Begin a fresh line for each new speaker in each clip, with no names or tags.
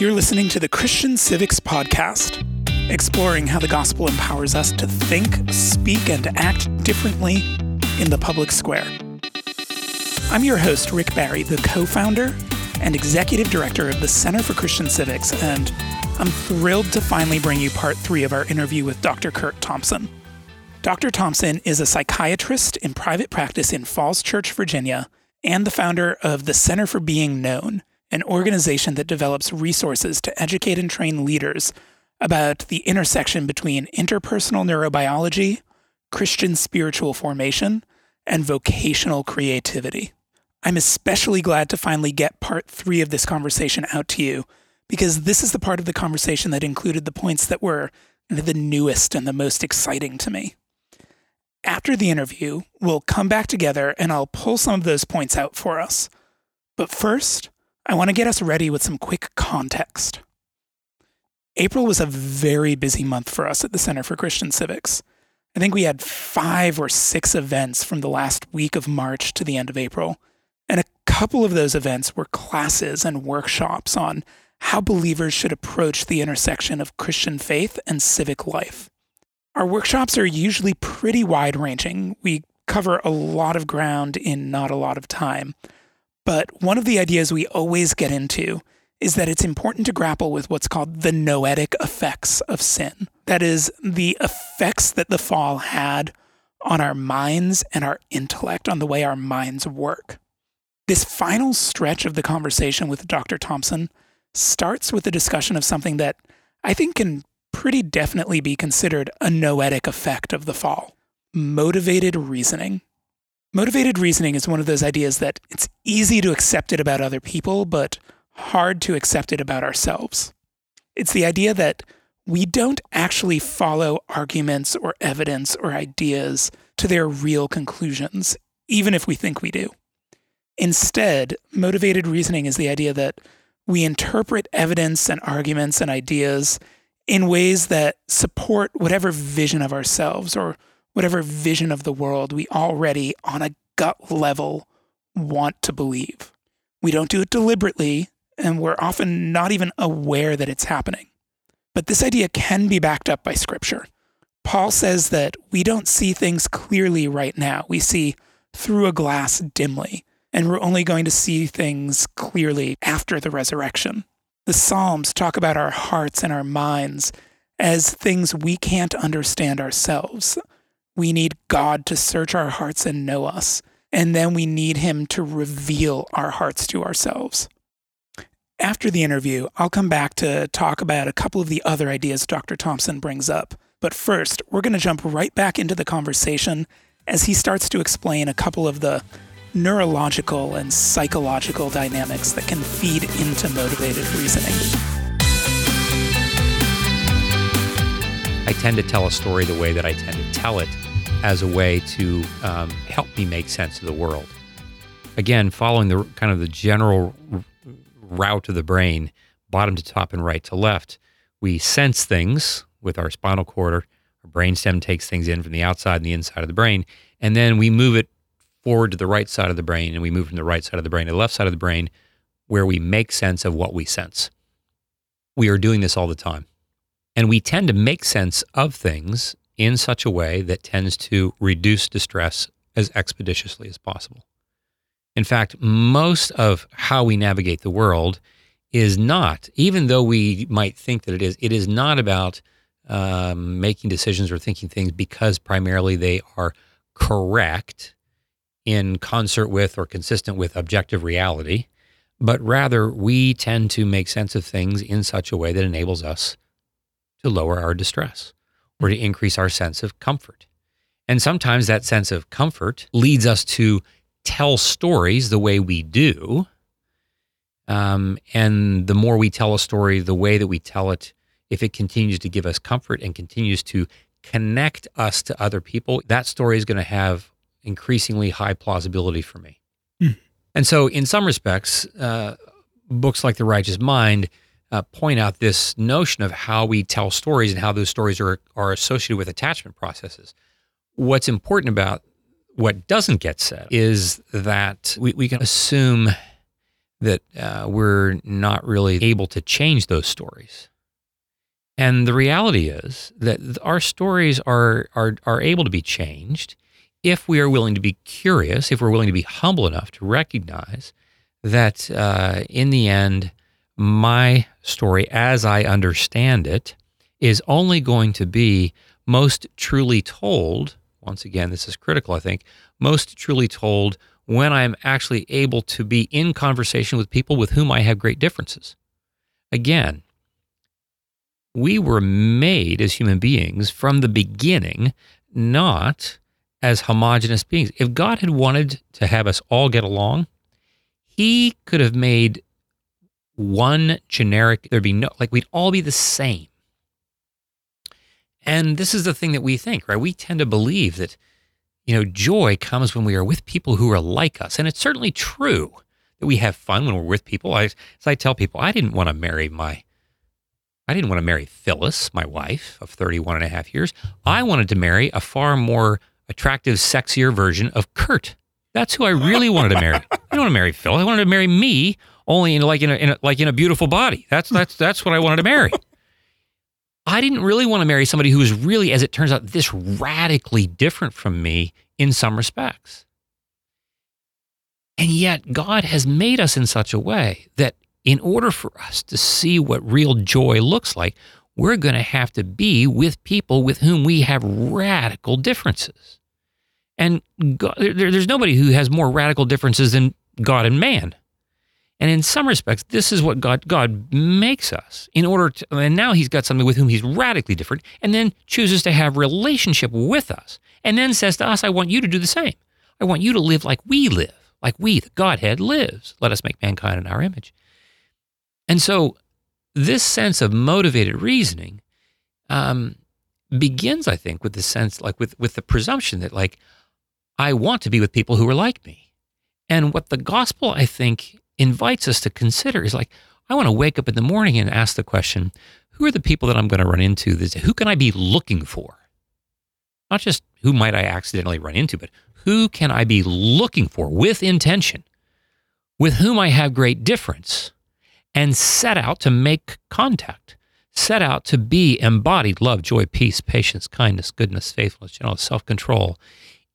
You're listening to the Christian Civics Podcast, exploring how the gospel empowers us to think, speak, and act differently in the public square. I'm your host, Rick Barry, the co founder and executive director of the Center for Christian Civics, and I'm thrilled to finally bring you part three of our interview with Dr. Curt Thompson. Dr. Thompson is a psychiatrist in private practice in Falls Church, Virginia, and the founder of the Center for Being Known, an organization that develops resources to educate and train leaders about the intersection between interpersonal neurobiology, Christian spiritual formation, and vocational creativity. I'm especially glad to finally get part three of this conversation out to you because this is the part of the conversation that included the points that were the newest and the most exciting to me. After the interview, we'll come back together and I'll pull some of those points out for us. But first, I want to get us ready with some quick context. April was a very busy month for us at the Center for Christian Civics. I think we had five or six events from the last week of March to the end of April. And a couple of those events were classes and workshops on how believers should approach the intersection of Christian faith and civic life. Our workshops are usually pretty wide ranging. We cover a lot of ground in not a lot of time. But one of the ideas we always get into is that it's important to grapple with what's called the noetic effects of sin. That is, the effects that the fall had on our minds and our intellect, on the way our minds work. This final stretch of the conversation with Dr. Thompson starts with a discussion of something that I think can pretty definitely be considered a noetic effect of the fall motivated reasoning. Motivated reasoning is one of those ideas that it's easy to accept it about other people, but hard to accept it about ourselves. It's the idea that we don't actually follow arguments or evidence or ideas to their real conclusions, even if we think we do. Instead, motivated reasoning is the idea that we interpret evidence and arguments and ideas in ways that support whatever vision of ourselves or whatever vision of the world we already, on a gut level, want to believe. We don't do it deliberately, and we're often not even aware that it's happening. But this idea can be backed up by Scripture. Paul says that we don't see things clearly right now. We see through a glass dimly, and we're only going to see things clearly after the resurrection. The Psalms talk about our hearts and our minds as things we can't understand ourselves, we need God to search our hearts and know us. And then we need Him to reveal our hearts to ourselves. After the interview, I'll come back to talk about a couple of the other ideas Dr. Thompson brings up. But first, we're going to jump right back into the conversation as he starts to explain a couple of the neurological and psychological dynamics that can feed into motivated reasoning.
I tend to tell a story the way that I tend to tell it as a way to um, help me make sense of the world. Again, following the kind of the general route of the brain, bottom to top and right to left, we sense things with our spinal cord. Our brainstem takes things in from the outside and the inside of the brain, and then we move it forward to the right side of the brain, and we move from the right side of the brain to the left side of the brain, where we make sense of what we sense. We are doing this all the time. And we tend to make sense of things in such a way that tends to reduce distress as expeditiously as possible. In fact, most of how we navigate the world is not, even though we might think that it is, it is not about um, making decisions or thinking things because primarily they are correct in concert with or consistent with objective reality, but rather we tend to make sense of things in such a way that enables us to lower our distress or to increase our sense of comfort. And sometimes that sense of comfort leads us to tell stories the way we do. Um, and the more we tell a story, the way that we tell it, if it continues to give us comfort and continues to connect us to other people, that story is going to have increasingly high plausibility for me. Mm. And so, in some respects, uh, books like The Righteous Mind uh, point out this notion of how we tell stories and how those stories are, are associated with attachment processes. What's important about what doesn't get said is that we, we can assume that uh, we're not really able to change those stories. And the reality is that our stories are, are, are able to be changed if we are willing to be curious, if we're willing to be humble enough to recognize that uh, in the end, my story, as I understand it, is only going to be most truly told. Once again, this is critical, I think, most truly told when I'm actually able to be in conversation with people with whom I have great differences. Again, we were made as human beings from the beginning, not as homogenous beings. If God had wanted to have us all get along, He could have made one generic, there'd be no, like we'd all be the same. And this is the thing that we think, right? We tend to believe that, you know, joy comes when we are with people who are like us. And it's certainly true that we have fun when we're with people. I, as I tell people, I didn't want to marry my I didn't want to marry Phyllis, my wife of 31 and a half years. I wanted to marry a far more attractive, sexier version of Curt. That's who I really wanted to marry. I don't want to marry Phil. I wanted to marry me, only in like in a, in a, like in a beautiful body. That's that's that's what I wanted to marry. I didn't really want to marry somebody who was really, as it turns out, this radically different from me in some respects. And yet, God has made us in such a way that in order for us to see what real joy looks like, we're going to have to be with people with whom we have radical differences. And God, there, there's nobody who has more radical differences than God and man. And in some respects, this is what God God makes us in order to. And now He's got somebody with whom He's radically different, and then chooses to have relationship with us, and then says to us, "I want you to do the same. I want you to live like we live, like we, the Godhead, lives. Let us make mankind in our image." And so this sense of motivated reasoning um, begins, I think, with the sense, like with, with the presumption that, like, I want to be with people who are like me. And what the gospel, I think, invites us to consider is like, I want to wake up in the morning and ask the question, who are the people that I'm going to run into? This, who can I be looking for? Not just who might I accidentally run into, but who can I be looking for with intention, with whom I have great difference, and set out to make contact, set out to be embodied love, joy, peace, patience, kindness, goodness, faithfulness, you know, self control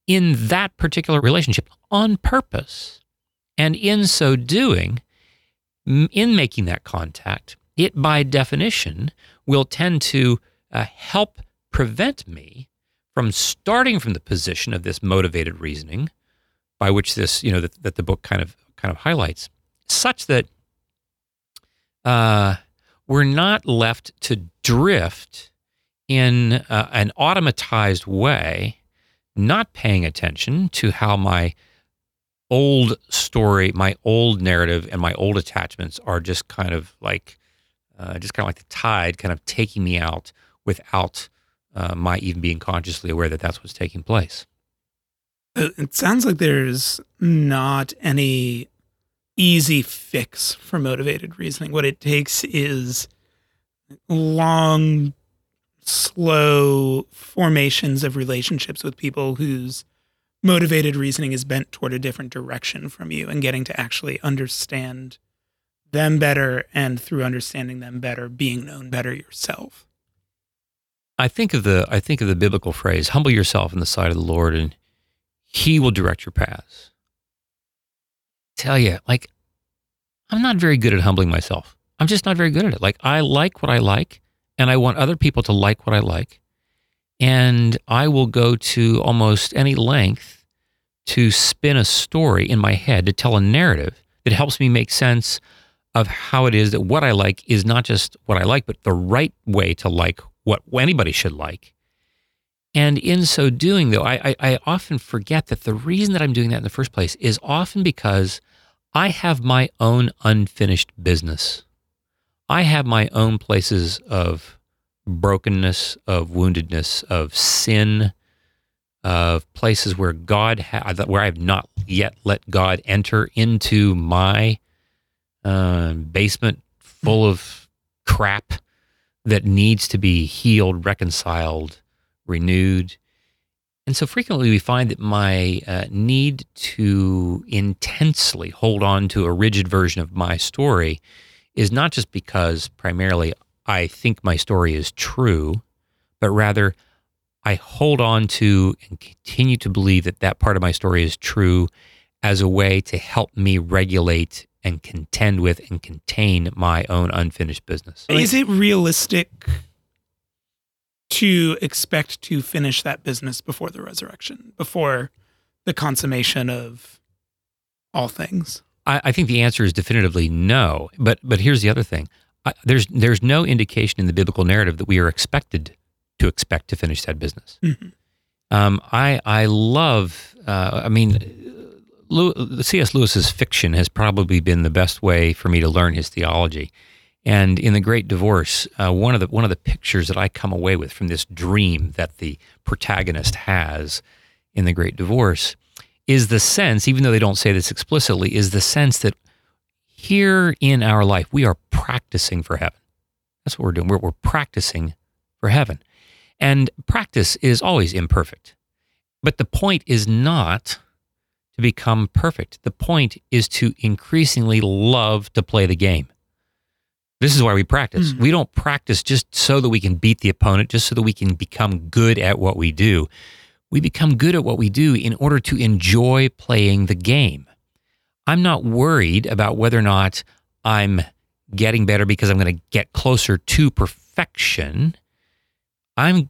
in that particular relationship on purpose. And in so doing, in making that contact, it by definition will tend to uh, help prevent me from starting from the position of this motivated reasoning by which this, you know, that, that the book kind of kind of highlights, such that uh, we're not left to drift in uh, an automatized way, not paying attention to how my old story, my old narrative, and my old attachments are just kind of like, uh, just kind of like the tide, kind of taking me out without uh, my even being consciously aware that that's what's taking place.
Uh, it sounds like there's not any easy fix for motivated reasoning. What it takes is long, slow formations of relationships with people whose motivated reasoning is bent toward a different direction from you and getting to actually understand them better and through understanding them better being known better yourself
i think of the i think of the biblical phrase humble yourself in the sight of the lord and he will direct your paths tell you, like, I'm not very good at humbling myself. I'm just not very good at it. Like, I like what I like, and I want other people to like what I like. And I will go to almost any length to spin a story in my head, to tell a narrative that helps me make sense of how it is that what I like is not just what I like, but the right way to like what anybody should like. And in so doing, though, I, I, I, often forget that the reason that I'm doing that in the first place is often because I have my own unfinished business. I have my own places of brokenness, of woundedness, of sin, of places where God ha- where I have not yet let God enter into my uh, basement full of crap that needs to be healed, reconciled, renewed. And so frequently we find that my uh, need to intensely hold on to a rigid version of my story is not just because primarily I think my story is true, but rather I hold on to and continue to believe that that part of my story is true as a way to help me regulate and contend with and contain my own unfinished business.
Is it realistic to expect to finish that business before the resurrection, before the consummation of all things?
I, I think the answer is definitively no. But but here's the other thing: I, there's there's no indication in the biblical narrative that we are expected to expect to finish that business.
Mhm.
Um, I I love. Uh, I mean. C.S. Lewis's fiction has probably been the best way for me to learn his theology. And in the Great Divorce, uh, one of the one of the pictures that I come away with from this dream that the protagonist has in the Great Divorce is the sense, even though they don't say this explicitly, is the sense that here in our life we are practicing for heaven. That's what we're doing. We're, we're practicing for heaven, and practice is always imperfect. But the point is not to become perfect. The point is to increasingly love to play the game. This is why we practice.
Mhm.
We don't practice just so that we can beat the opponent, just so that we can become good at what we do. We become good at what we do in order to enjoy playing the game. I'm not worried about whether or not I'm getting better because I'm going to get closer to perfection. I'm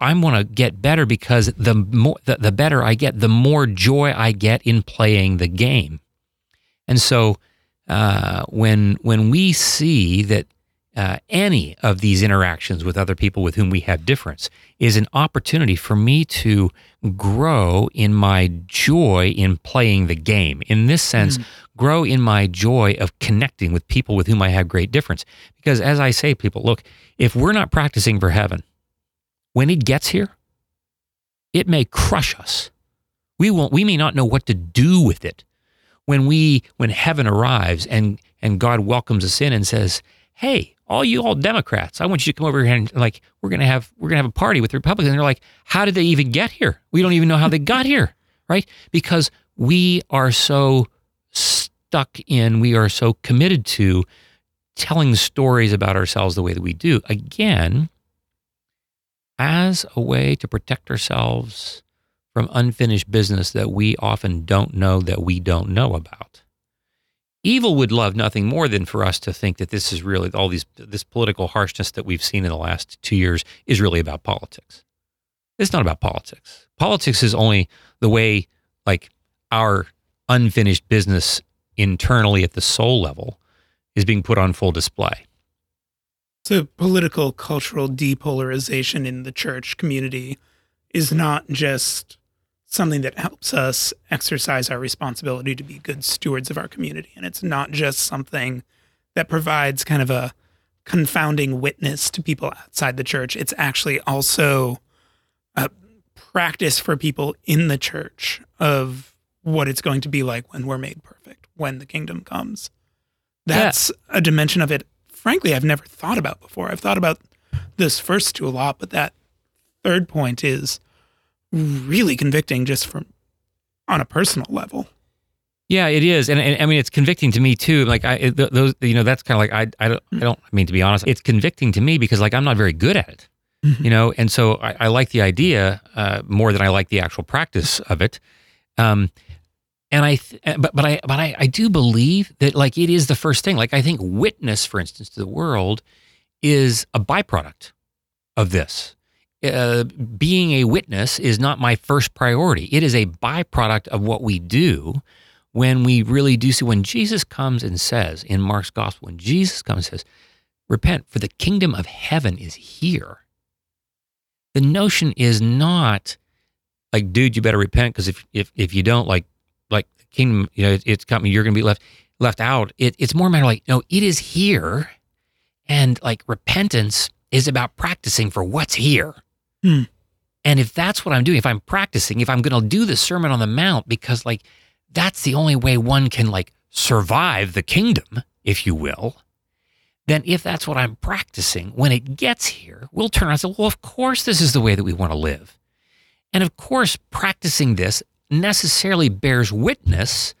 I want to get better because the more the, the better I get, the more joy I get in playing the game. And so uh, when when we see that uh, any of these interactions with other people with whom we have difference is an opportunity for me to grow in my joy in playing the game. In this sense, grow in my joy of connecting with people with whom I have great difference. Because as I say, people, look, if we're not practicing for heaven, when it gets here, it may crush us. We won't we may not know what to do with it. When we when heaven arrives and and God welcomes us in and says, "Hey, all you all Democrats, I want you to come over here and like we're going to have we're to have a party with the Republicans." And they're like, "How did they even get here? We don't even know how they got here." Right? Because we are so stuck in, we are so committed to telling stories about ourselves the way that we do. Again, as a way to protect ourselves from unfinished business that we often don't know that we don't know about. Evil would love nothing more than for us to think that this is really all these this political harshness that we've seen in the last 2 years is really about politics. It's not about politics. Politics is only the way like our unfinished business internally at the soul level is being put on full display.
So, political, cultural depolarization in the church community is not just something that helps us exercise our responsibility to be good stewards of our community. And it's not just something that provides kind of a confounding witness to people outside the church. It's actually also a practice for people in the church of what it's going to be like when we're made perfect, when the kingdom comes. That's a dimension of it, frankly, I've never thought about before. I've thought about this first two a lot, but that third point is really convicting just from on a personal level.
Yeah, it is, and, and I mean it's convicting to me too. Like I, it, those, you know, that's kind of like I, I don't, I don't I mean to be honest, it's convicting to me because like I'm not very good at it, you know, and so I, I like the idea uh, more than I like the actual practice of it. Um, and I, th- but but I, but I, I do believe that like it is the first thing. Like I think witness, for instance, to the world is a byproduct of this. Uh, being a witness is not my first priority. It is a byproduct of what we do when we really do see when Jesus comes and says in Mark's gospel, when Jesus comes and says, Repent, for the kingdom of heaven is here. The notion is not like, dude, you better repent because if, if if you don't, like like the kingdom, you know, it, it's coming, you're gonna be left left out. It, it's more a matter like, no, it is here. And like repentance is about practicing for what's here.
Hmm.
And if that's what I'm doing, if I'm practicing, if I'm going to do the Sermon on the Mount, because like that's the only way one can like survive the kingdom, if you will, then if that's what I'm practicing, when it gets here, we'll turn around and say, well, of course, this is the way that we want to live. And of course, practicing this necessarily bears witness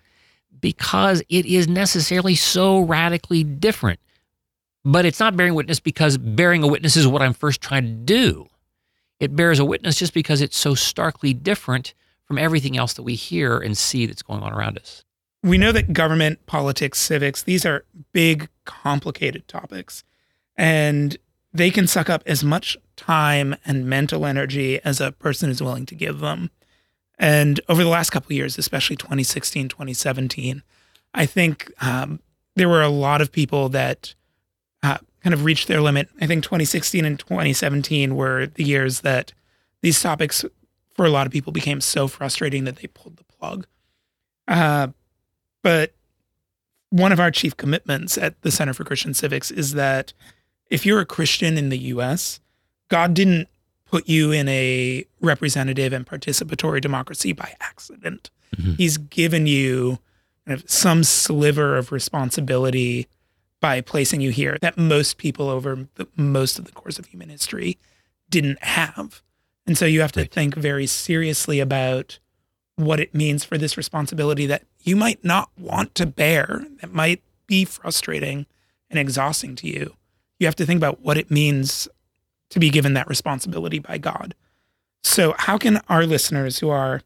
because it is necessarily so radically different. But it's not bearing witness because bearing a witness is what I'm first trying to do. It bears a witness just because it's so starkly different from everything else that we hear and see that's going on around us.
We know that government, politics, civics, these are big, complicated topics. And they can suck up as much time and mental energy as a person is willing to give them. And over the last couple years, especially 2016, 2017, I think um, there were a lot of people that kind of reached their limit. I think 2016 and 2017 were the years that these topics for a lot of people became so frustrating that they pulled the plug. Uh, but one of our chief commitments at the Center for Christian Civics is that if you're a Christian in the US, God didn't put you in a representative and participatory democracy by accident. Mm-hmm. He's given you kind of some sliver of responsibility by placing you here that most people over the, most of the course of human history didn't have. And so you have to right. think very seriously about what it means for this responsibility that you might not want to bear, that might be frustrating and exhausting to you. You have to think about what it means to be given that responsibility by God. So, how can our listeners who are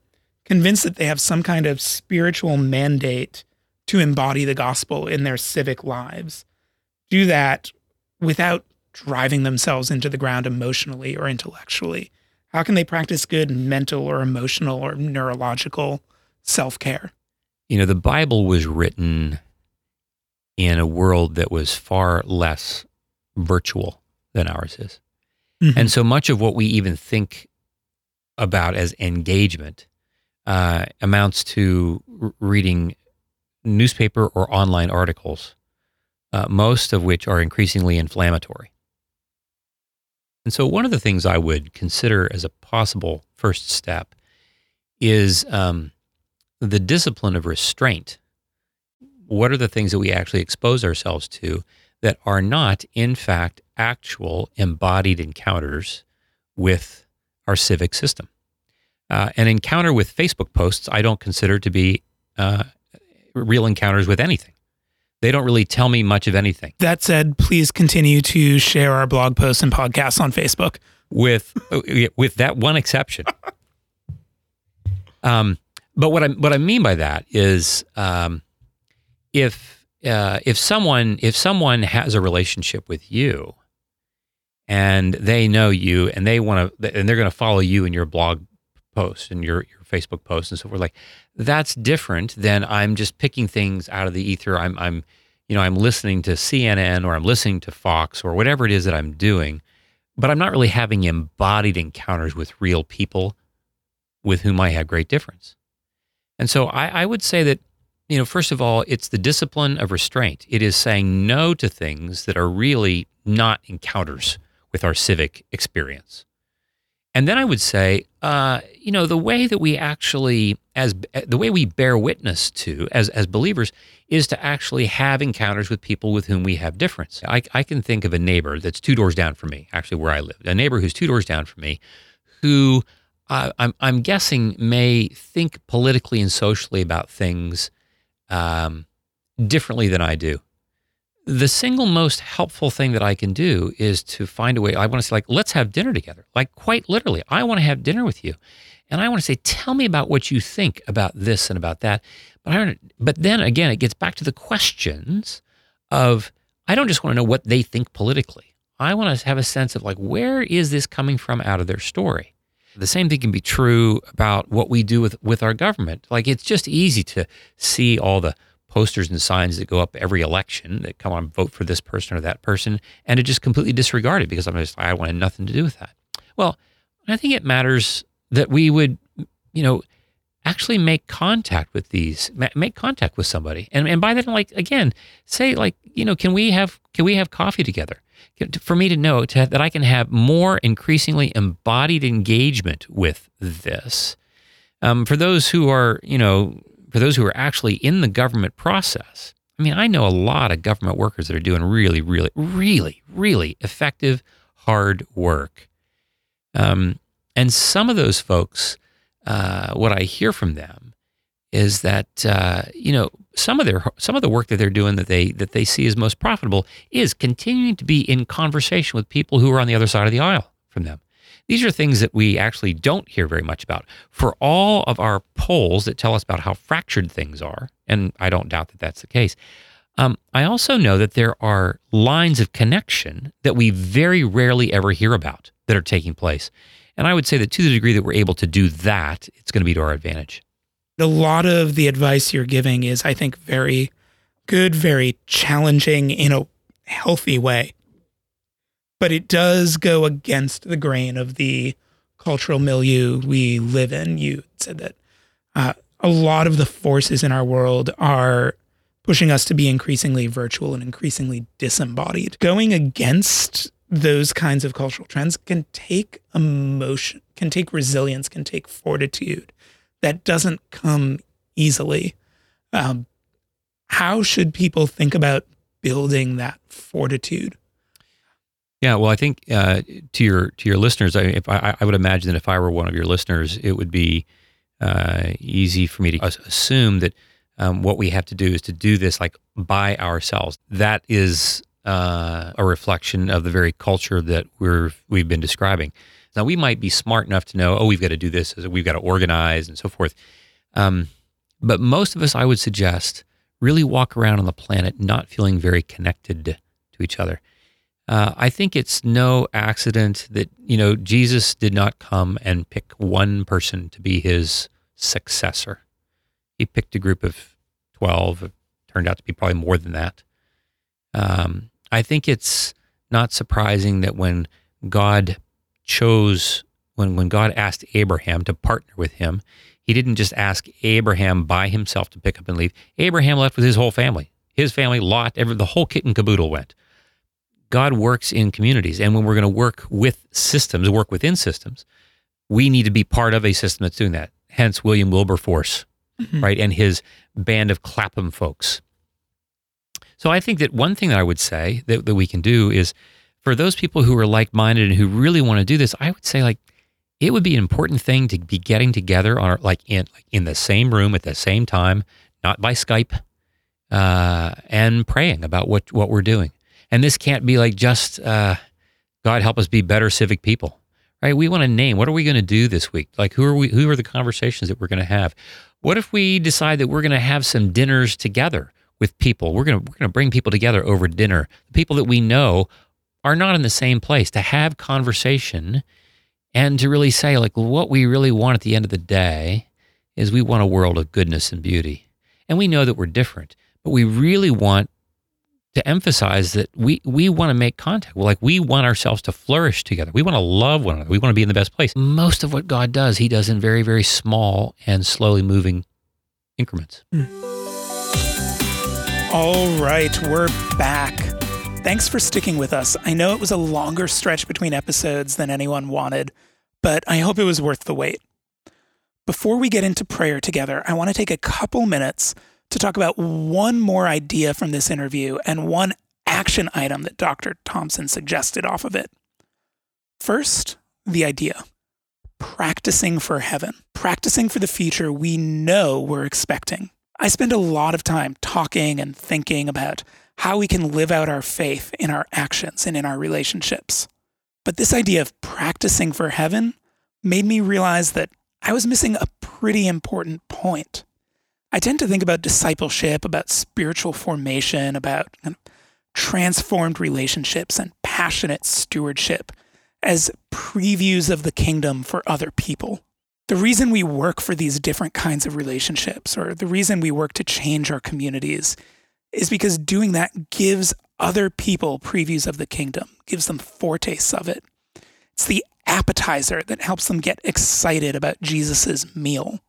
convinced that they have some kind of spiritual mandate to embody the gospel in their civic lives do that without driving themselves into the ground emotionally or intellectually? How can they practice good mental or emotional or neurological self care?
You know, the Bible was written in a world that was far less virtual than ours is. Mm-hmm. And so much of what we even think about as engagement uh, amounts to r- reading newspaper or online articles, uh, most of which are increasingly inflammatory. And so, one of the things I would consider as a possible first step is um, the discipline of restraint. What are the things that we actually expose ourselves to that are not, in fact, actual embodied encounters with our civic system? Uh, an encounter with Facebook posts, I don't consider to be uh, real encounters with anything they don't really tell me much of anything.
That said, please continue to share our blog posts and podcasts on Facebook.
With with that one exception. um, but what I what I mean by that is um, if uh, if someone if someone has a relationship with you and they know you and they want to and they're going to follow you in your blog posts and your your Facebook posts and so forth like that's different than I'm just picking things out of the ether. I'm, I'm, you know, I'm listening to CNN or I'm listening to Fox or whatever it is that I'm doing, but I'm not really having embodied encounters with real people with whom I have great difference. And so I, I would say that, you know, first of all, it's the discipline of restraint. It is saying no to things that are really not encounters with our civic experience. And then I would say, uh, you know, the way that we actually, as the way we bear witness to as as believers, is to actually have encounters with people with whom we have difference. I, I can think of a neighbor that's two doors down from me, actually where I live, a neighbor who's two doors down from me, who uh, I'm I'm guessing may think politically and socially about things um, differently than I do the single most helpful thing that I can do is to find a way. I want to say, like, let's have dinner together. Like, quite literally, I want to have dinner with you. And I want to say, tell me about what you think about this and about that. But I don't, but then again, it gets back to the questions of I don't just want to know what they think politically. I want to have a sense of like, where is this coming from out of their story? The same thing can be true about what we do with, with our government. Like, it's just easy to see all the posters and signs that go up every election that come on vote for this person or that person and to just completely disregard it because I'm just I wanted nothing to do with that. Well, I think it matters that we would, you know, actually make contact with these, make contact with somebody, and and by that, like again, say like, you know, can we have can we have coffee together? For me to know to that I can have more increasingly embodied engagement with this. Um, for those who are, you know, for those who are actually in the government process, I mean, I know a lot of government workers that are doing really, really, really, really effective, hard work. Um, and some of those folks uh, what I hear from them is that uh, you know some of their some of the work that they're doing that they that they see as most profitable is continuing to be in conversation with people who are on the other side of the aisle from them. These are things that we actually don't hear very much about. For all of our polls that tell us about how fractured things are, and I don't doubt that that's the case, um, I also know that there are lines of connection that we very rarely ever hear about that are taking place. And I would say that to the degree that we're able to do that, it's going to be to our advantage.
A lot of the advice you're giving is, I think, very good, very challenging in a healthy way but it does go against the grain of the cultural milieu we live in. You said that uh, a lot of the forces in our world are pushing us to be increasingly virtual and increasingly disembodied. Going against those kinds of cultural trends can take emotion, can take resilience, can take fortitude. That doesn't come easily. Um, how should people think about building that fortitude?
Yeah, well, I think uh, to your to your listeners, I, if I, I, would imagine that if I were one of your listeners, it would be uh, easy for me to assume that um, what we have to do is to do this like by ourselves. That is uh, a reflection of the very culture that we're we've been describing. Now, we might be smart enough to know, oh, we've got to do this, we've got to organize, and so forth. Um, but most of us, I would suggest, really walk around on the planet not feeling very connected to each other. Uh, I think it's no accident that you know Jesus did not come and pick one person to be his successor. He picked a group of twelve. It turned out to be probably more than that. Um, I think it's not surprising that when God chose, when when God asked Abraham to partner with him, He didn't just ask Abraham by himself to pick up and leave. Abraham left with his whole family. His family, Lot, every, the whole kit and caboodle went. God works in communities. And when we're going to work with systems, work within systems, we need to be part of a system that's doing that. Hence William Wilberforce, mm-hmm. right? And his band of Clapham folks. So I think that one thing that I would say that, that we can do is for those people who are like minded and who really want to do this, I would say like it would be an important thing to be getting together on like in like in the same room at the same time, not by Skype, uh, and praying about what what we're doing. And this can't be like just, uh, God help us be better civic people, right? We want to name what are we going to do this week? Like who are we? Who are the conversations that we're going to have? What if we decide that we're going to have some dinners together with people? We're going to we're going to bring people together over dinner. The people that we know are not in the same place to have conversation and to really say like what we really want at the end of the day is we want a world of goodness and beauty. And we know that we're different, but we really want to emphasize that we we want to make contact. Like we want ourselves to flourish together. We want to love one another. We want to be in the best place. Most of what God does, He does in very very small and slowly moving increments. Mm.
All right, we're back. Thanks for sticking with us. I know it was a longer stretch between episodes than anyone wanted, but I hope it was worth the wait. Before we get into prayer together, I want to take a couple minutes to talk about one more idea from this interview and one action item that Dr. Thompson suggested off of it. First, the idea practicing for heaven, practicing for the future we know we're expecting. I spend a lot of time talking and thinking about how we can live out our faith in our actions and in our relationships. But this idea of practicing for heaven made me realize that I was missing a pretty important point. I tend to think about discipleship, about spiritual formation, about transformed relationships and passionate stewardship as previews of the kingdom for other people. The reason we work for these different kinds of relationships, or the reason we work to change our communities, is because doing that gives other people previews of the kingdom, gives them foretastes of it. It's the appetizer that helps them get excited about Jesus' meal.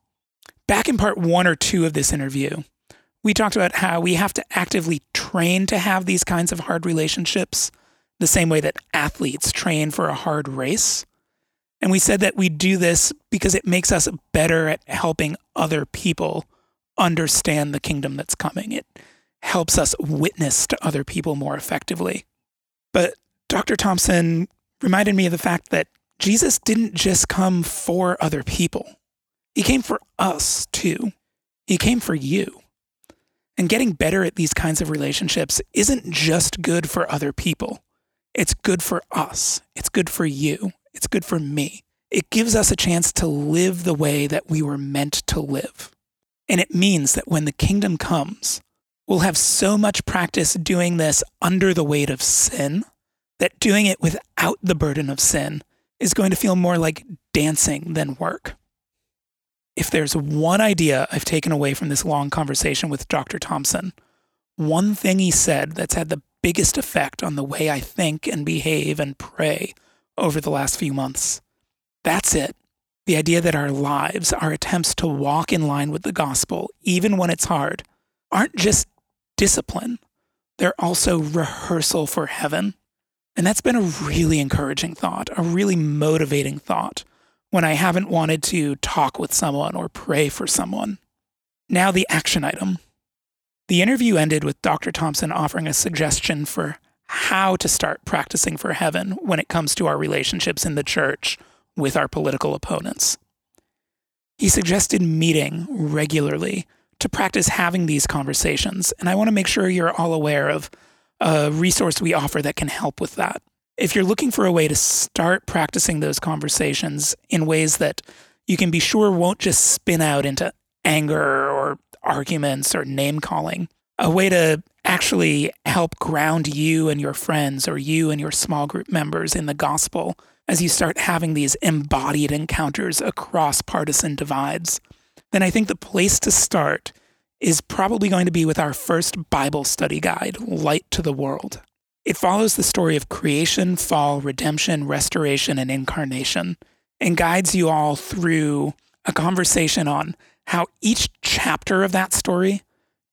Back in part one or two of this interview, we talked about how we have to actively train to have these kinds of hard relationships, the same way that athletes train for a hard race. And we said that we do this because it makes us better at helping other people understand the kingdom that's coming. It helps us witness to other people more effectively. But Dr. Thompson reminded me of the fact that Jesus didn't just come for other people He came for us too. He came for you. And getting better at these kinds of relationships isn't just good for other people. It's good for us. It's good for you. It's good for me. It gives us a chance to live the way that we were meant to live. And it means that when the kingdom comes, we'll have so much practice doing this under the weight of sin that doing it without the burden of sin is going to feel more like dancing than work. If there's one idea I've taken away from this long conversation with Dr. Thompson, one thing he said that's had the biggest effect on the way I think and behave and pray over the last few months. That's it. The idea that our lives, our attempts to walk in line with the gospel, even when it's hard, aren't just discipline, they're also rehearsal for heaven. And that's been a really encouraging thought, a really motivating thought when I haven't wanted to talk with someone or pray for someone. Now, the action item. The interview ended with Dr. Thompson offering a suggestion for how to start practicing for heaven when it comes to our relationships in the church with our political opponents. He suggested meeting regularly to practice having these conversations, and I want to make sure you're all aware of a resource we offer that can help with that. If you're looking for a way to start practicing those conversations in ways that you can be sure won't just spin out into anger or arguments or name calling, a way to actually help ground you and your friends or you and your small group members in the gospel as you start having these embodied encounters across partisan divides, then I think the place to start is probably going to be with our first Bible study guide, Light to the World. It follows the story of creation, fall, redemption, restoration, and incarnation, and guides you all through a conversation on how each chapter of that story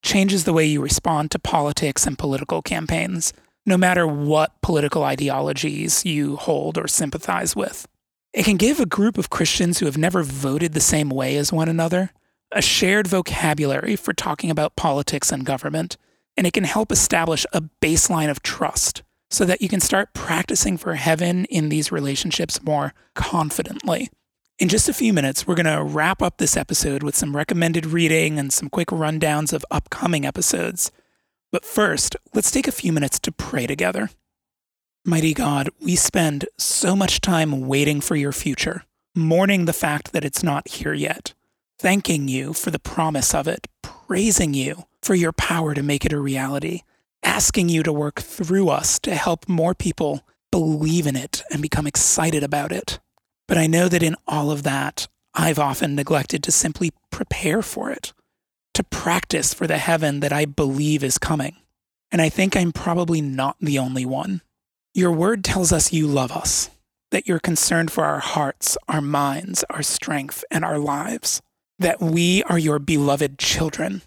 changes the way you respond to politics and political campaigns no matter what political ideologies you hold or sympathize with. It can give a group of Christians who have never voted the same way as one another a shared vocabulary for talking about politics and government, and it can help establish a baseline of trust so that you can start practicing for heaven in these relationships more confidently. In just a few minutes, we're going to wrap up this episode with some recommended reading and some quick rundowns of upcoming episodes. But first, let's take a few minutes to pray together. Mighty God, we spend so much time waiting for your future, mourning the fact that it's not here yet, thanking you for the promise of it, praising you for your power to make it a reality, asking you to work through us to help more people believe in it and become excited about it. But I know that in all of that, I've often neglected to simply prepare for it to practice for the heaven that I believe is coming. And I think I'm probably not the only one. Your word tells us you love us, that you're concerned for our hearts, our minds, our strength, and our lives, that we are your beloved children.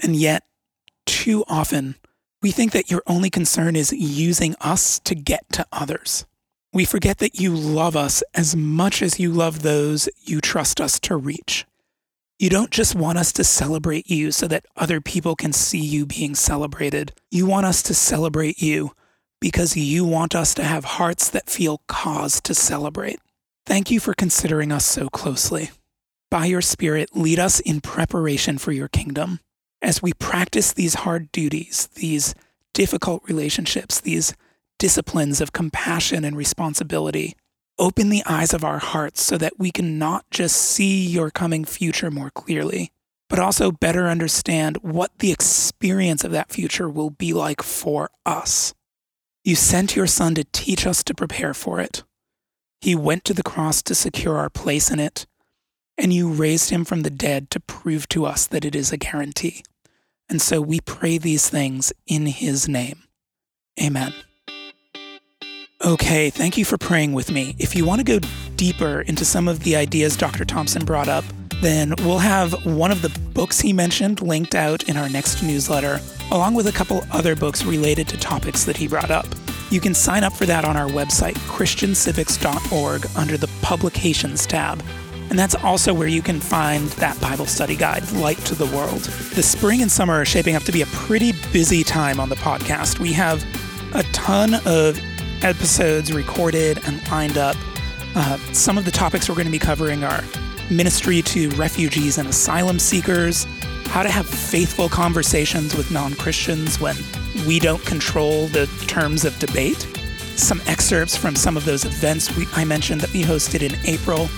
And yet, too often, we think that your only concern is using us to get to others. We forget that you love us as much as you love those you trust us to reach. You don't just want us to celebrate you so that other people can see you being celebrated. You want us to celebrate you because you want us to have hearts that feel cause to celebrate. Thank you for considering us so closely. By your Spirit, lead us in preparation for your kingdom. As we practice these hard duties, these difficult relationships, these disciplines of compassion and responsibility, Open the eyes of our hearts so that we can not just see your coming future more clearly, but also better understand what the experience of that future will be like for us. You sent your Son to teach us to prepare for it. He went to the cross to secure our place in it, and you raised him from the dead to prove to us that it is a guarantee. And so we pray these things in his name. Amen. Okay, thank you for praying with me. If you want to go deeper into some of the ideas Dr. Thompson brought up, then we'll have one of the books he mentioned linked out in our next newsletter, along with a couple other books related to topics that he brought up. You can sign up for that on our website, christiancivics.org, under the Publications tab. And that's also where you can find that Bible study guide, Light to the World. The spring and summer are shaping up to be a pretty busy time on the podcast. We have a ton of episodes recorded and lined up. Uh, some of the topics we're going to be covering are ministry to refugees and asylum seekers, how to have faithful conversations with non Christians when we don't control the terms of debate, some excerpts from some of those events we, I mentioned that we hosted in April,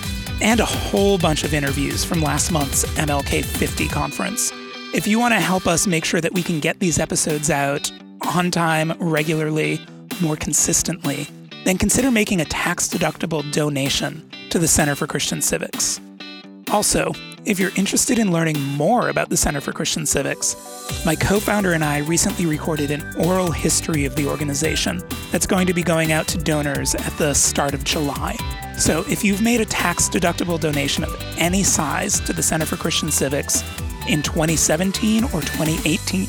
and a whole bunch of interviews from last month's MLK 50 conference. If you want to help us make sure that we can get these episodes out on time, regularly, more consistently, then consider making a tax deductible donation to the Center for Christian Civics. Also, if you're interested in learning more about the Center for Christian Civics, my co founder and I recently recorded an oral history of the organization that's going to be going out to donors at the start of July. So, if you've made a tax deductible donation of any size to the Center for Christian Civics in 2017 or 2018,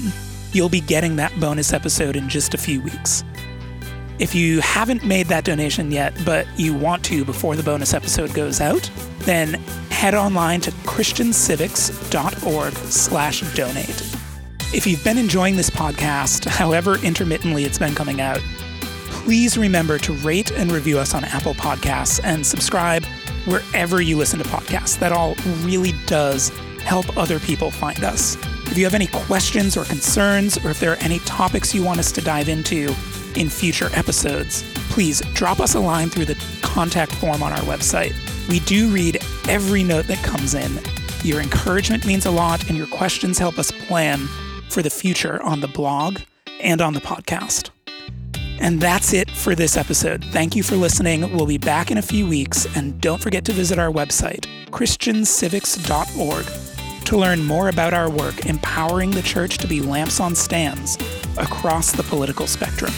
you'll be getting that bonus episode in just a few weeks. If you haven't made that donation yet, but you want to before the bonus episode goes out, then head online to christiancivics.org slash donate. If you've been enjoying this podcast, however intermittently it's been coming out, please remember to rate and review us on Apple Podcasts and subscribe wherever you listen to podcasts. That all really does help other people find us. If you have any questions or concerns, or if there are any topics you want us to dive into, in future episodes, please drop us a line through the contact form on our website. We do read every note that comes in. Your encouragement means a lot, and your questions help us plan for the future on the blog and on the podcast. And that's it for this episode. Thank you for listening. We'll be back in a few weeks, and don't forget to visit our website, christiancivics.org, to learn more about our work empowering the church to be lamps on stands across the political spectrum.